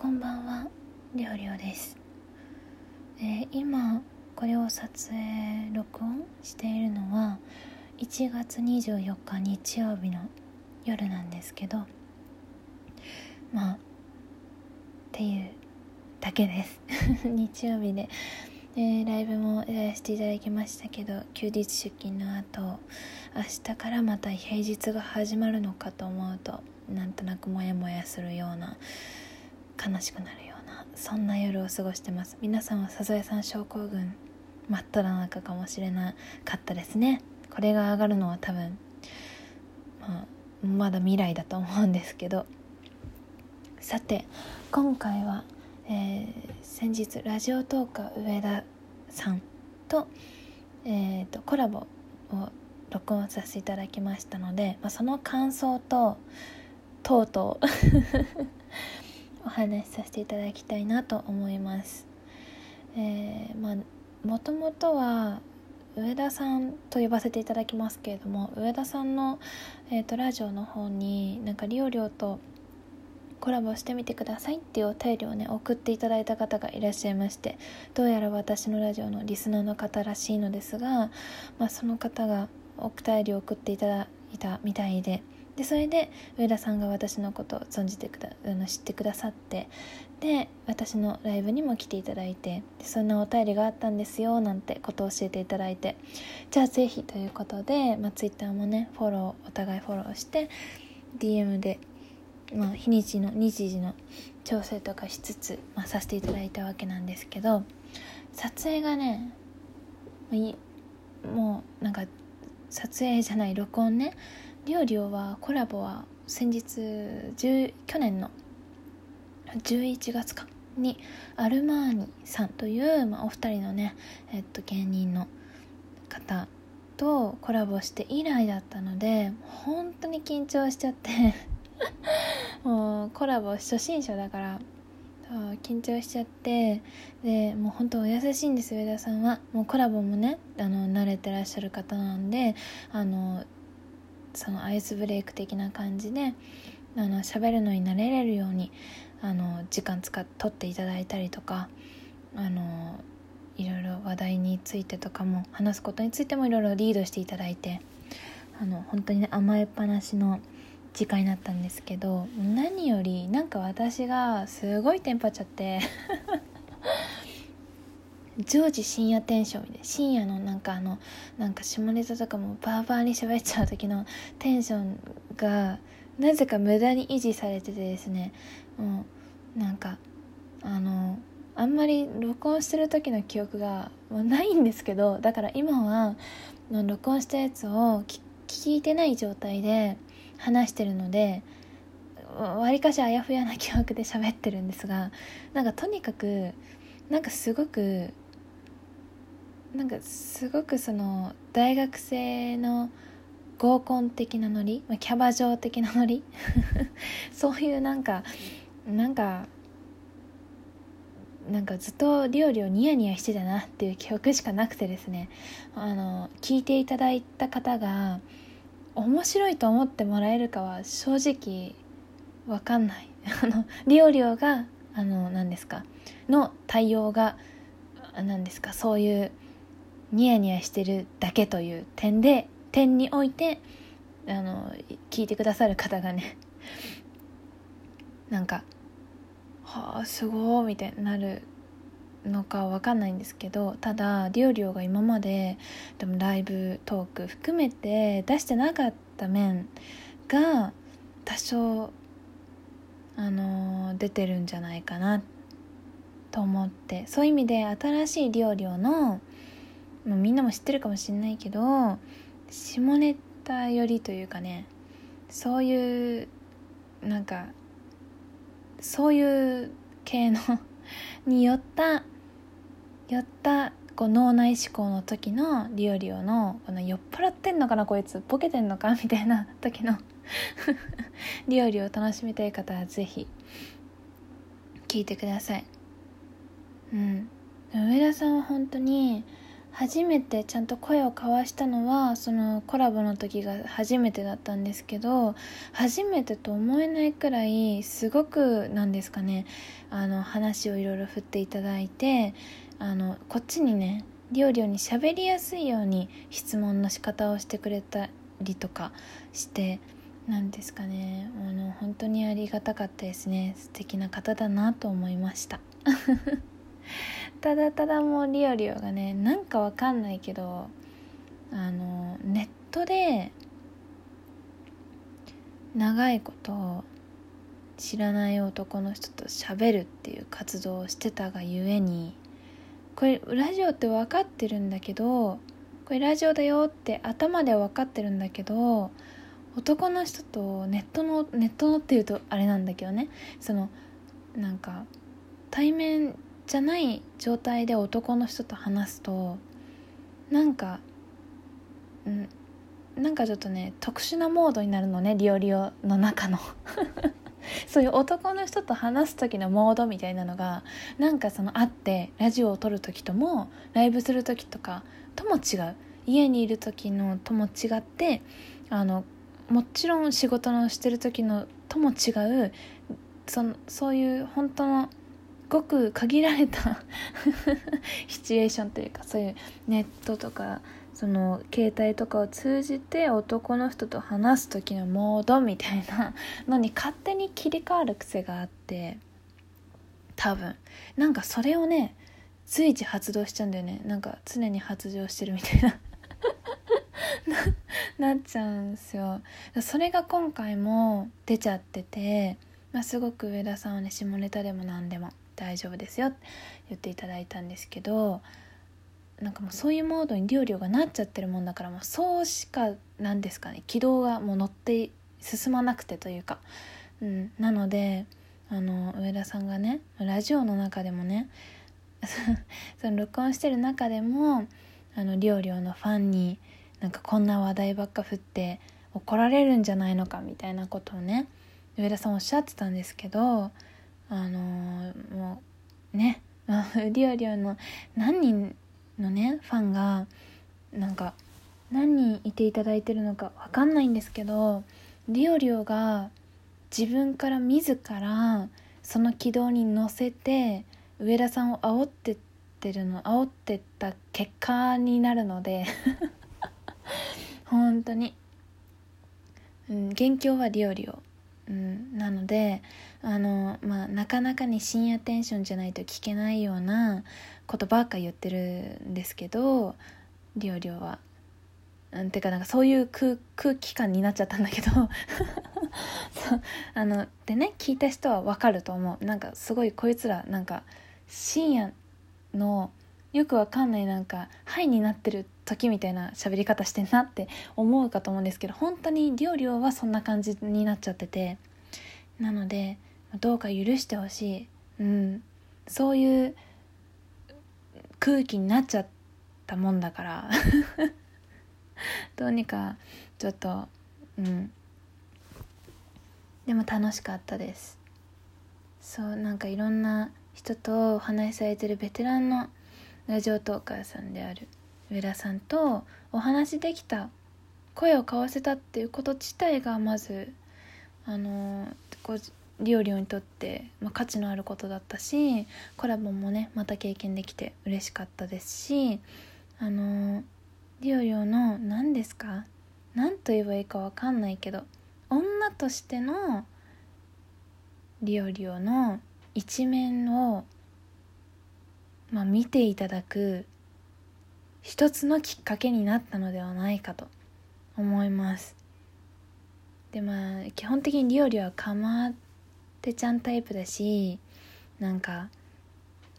こんばんは。りょうりょうです、えー、今これを撮影録音しているのは1月24日日曜日の夜なんですけどまあっていうだけです。日曜日で。でライブもやらせていただきましたけど休日出勤の後明日からまた平日が始まるのかと思うとなんとなくモヤモヤするような悲しくなるようなそんな夜を過ごしてます。皆さんはサザエさん症候群真っ只中かもしれなかったですね。これが上がるのは多分、まあ、まだ未来だと思うんですけど。さて今回はえー、先日ラジオトーカー上田さんと,、えーと、コラボを録音させていただきましたので、まあ、その感想ととうとうお話しさせていただきたいなと思います。えー、まあもともとは上田さんと呼ばせていただきますけれども上田さんの、えーと、とラジオの方になんかリオリオとコラボしてみてくださいっていうお便りをね送っていただいた方がいらっしゃいましてどうやら私のラジオのリスナーの方らしいのですが、まあ、その方がお便りを送っていただいたみたいででそれで上田さんが私のことを存じてくだあの知ってくださってで私のライブにも来ていただいてそんなお便りがあったんですよなんてことを教えていただいてじゃあぜひということで、まあ、Twitter もねフォローお互いフォローして DM でまあ、日にちの日時の調整とかしつつ、まあ、させていただいたわけなんですけど撮影がねもうなんか撮影じゃない録音ねりょうりょうはコラボは先日去年の11月かにアルマーニさんという、まあ、お二人のね、えっと、芸人の方とコラボして以来だったので本当に緊張しちゃって もうコラボ初心者だから緊張しちゃってでもう本当お優しいんです上田さんは。もうコラボもねあの慣れてらっしゃる方なんであのそのアイスブレイク的な感じであの喋るのに慣れれるようにあの時間使っ取っていただいたりとかあのいろいろ話題についてとかも話すことについてもいろいろリードしていただいてあの本当にね甘えっぱなしの時間になったんですけど何よりなんか私がすごいテンパっちゃって常時深夜テンションで深夜のなんかあのなんか下ネタとかもバーバーに喋っちゃう時のテンションがなぜか無駄に維持されててですね。もうなんかあのあんまり録音してる時の記憶がないんですけどだから今は録音したやつを聞いてない状態で話してるのでわりかしあやふやな記憶で喋ってるんですがなんかとにかくなんかすごくなんかすごくその大学生の合コン的なノリキャバ嬢的なノリ そういうなんかなんかなんかずっと料理をニヤニヤしてたなっていう記憶しかなくてですね。あの聞いていただいた方が面白いと思ってもらえるかは正直わかんない。あのリオリオがあの何ですか？の対応が何ですか？そういうニヤニヤしてるだけという点で点においてあの聞いてくださる方がね なんか「はあすごい」みたいになるのかわかんないんですけどただリオリオが今まででもライブトーク含めて出してなかった面が多少あの出てるんじゃないかなと思ってそういう意味で新しいリオリオのもうみんなも知ってるかもしれないけど下ネタ寄りというかねそういうなんかそういう系の によったよったこう脳内思考の時のリオリオのこの酔っ払ってんのかなこいつボケてんのかみたいな時の リオリオを楽しみたい方は是非聞いてください。うん。上田さんは本当に初めてちゃんと声を交わしたのはそのコラボの時が初めてだったんですけど初めてと思えないくらいすごくなんですかねあの話をいろいろ振っていただいてあのこっちにねりょうりょうに喋りやすいように質問の仕方をしてくれたりとかしてなんですかねあの本当にありがたかったですね。素敵な方だなと思いました。ただただもうリオリオがねなんかわかんないけどあのネットで長いこと知らない男の人と喋るっていう活動をしてたがゆえにこれラジオって分かってるんだけどこれラジオだよって頭では分かってるんだけど男の人とネットのネットのっていうとあれなんだけどね。そのなんか対面じゃない状態で男の人と話すとなんかんなんかちょっとね特殊なモードになるのねリオリオの中の。そういう男の人と話す時のモードみたいなのがなんかその会ってラジオを撮る時ともライブする時とかとも違う。家にいる時のとも違ってあのもちろん仕事のしてる時のとも違うそのそういう本当のごく限られた シチュエーションというかそういうネットとかその携帯とかを通じて男の人と話す時のモードみたいなのに勝手に切り替わる癖があって多分。なんかそれをね随時発動しちゃうんだよね。なんか常に発情してるみたいな なっちゃうんですよ。それが今回も出ちゃってて、まあ、すごく上田さんはね下ネタでも何でも。大丈夫ですよって言っていただいたんですけどなんかもうそういうモードに料理がなっちゃってるもんだからもうそうしかなんですかね軌道がもう乗って進まなくてというか、うん、なのであの上田さんがねラジオの中でもね その録音してる中でもあの料理のファンになんかこんな話題ばっか振って怒られるんじゃないのかみたいなことをね上田さんおっしゃってたんですけどあのー、もうね リオリオの何人のねファンがなんか何人いていただいてるのか分かんないんですけどリオリオが自分から自らその軌道に乗せて上田さんを煽ってってるの煽ってった結果になるので 本当に、うん、元凶はリオリオ、うん、なのであのまあなかなかに深夜テンションじゃないと聞けないようなことばっか言ってるんですけどりょうりょうは。うん、てかなんかそういう空気感になっちゃったんだけど。そう。あのでね聞いた人はわかると思う。なんかすごいこいつらなんか深夜のよくわかんないなんか「はい」になってるって時みたいな喋り方してんなって思うかと思うんですけど本当にりょうりょうはそんな感じになっちゃってて。なのでどうか許してほしい、うん、そういう空気になっちゃったもんだから。どうにかちょっとうん。でも楽しかったです。そうなんかいろんな人とお話しされてるベテランのラジオトーカーさんである。上田さんとお話できた声を交わせたっていうこと自体がまずあのこうリオリオにとって、まあ、価値のあることだったしコラボもねまた経験できて嬉しかったですしあのリオリオの何ですか？何と言えばいいか分かんないけど女としてのリオリオの一面を、まあ、見ていただく一つのきっかけになったのではないかと思います。でまあ基本的にリオリオはかまってちゃんタイプだしなんか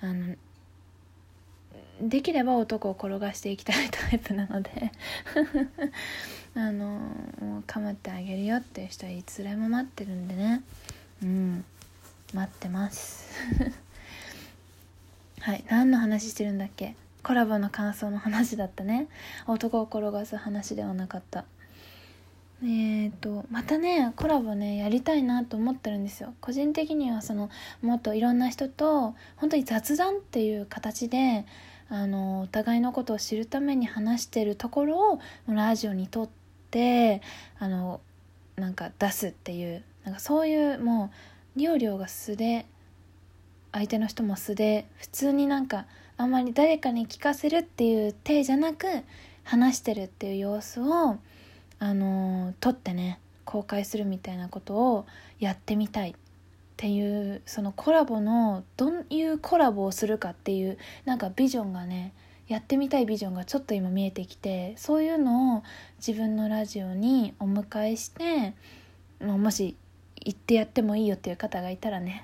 あのできれば男を転がしていきたいタイプなので あのもう構ってあげるよっていう人はいつでも待ってるんでね。うん。待ってます。はい。何の話してるんだっけ？コラボの感想の話だったね。男を転がす話ではなかった。えーと、またねコラボねやりたいなと思ってるんですよ。個人的にはそのもっといろんな人と本当に雑談っていう形であのお互いのことを知るために話してるところをラジオにとってあのなんか出すっていうなんかそういうもうリオリオが素で相手の人も素で普通になんかあまり誰かに聞かせるっていう体じゃなく話してるっていう様子をあの撮ってね公開するみたいなことをやってみたいっていうそのコラボのどういうコラボをするかっていうなんかビジョンがねやってみたいビジョンがちょっと今見えてきてそういうのを自分のラジオにお迎えしてもし行ってやってもいいよっていう方がいたらね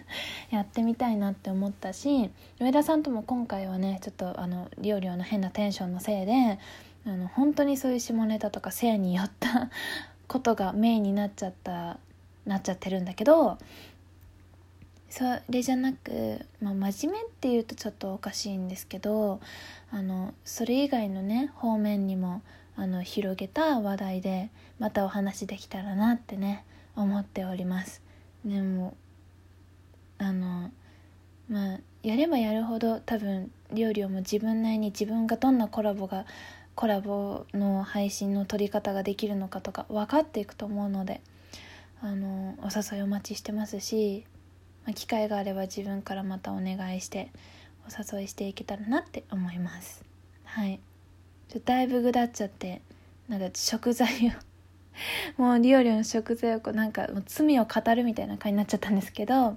やってみたいなって思ったし上田さんとも今回はねちょっとあのリオリオの変なテンションのせいであの本当にそういう下ネタとか性によった ことがメインになっちゃったなっちゃってるんだけどそれじゃなく、まあ、真面目っていうとちょっとおかしいんですけどあのそれ以外のね方面にもあの広げた話題でまたお話できたらなってね思っております。でもあのまあやればやるほど多分料理をも自分なりに自分がどんなコラボがコラボの配信の撮り方ができるのかとか分かっていくと思うのであのお誘いお待ちしてますし、まあ、機会があれば自分からまたお願いしてお誘いしていけたらなって思います。はい。だいぶぐだっちゃってなんか食材を もうリオリオの食材をこうなんかもう罪を語るみたいな回になっちゃったんですけど、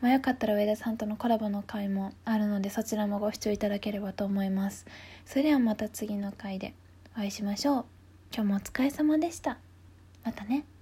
まあ、よかったら上田さんとのコラボの回もあるのでそちらもご視聴いただければと思います。それではまた次の回でお会いしましょう。今日もお疲れ様でした。またね。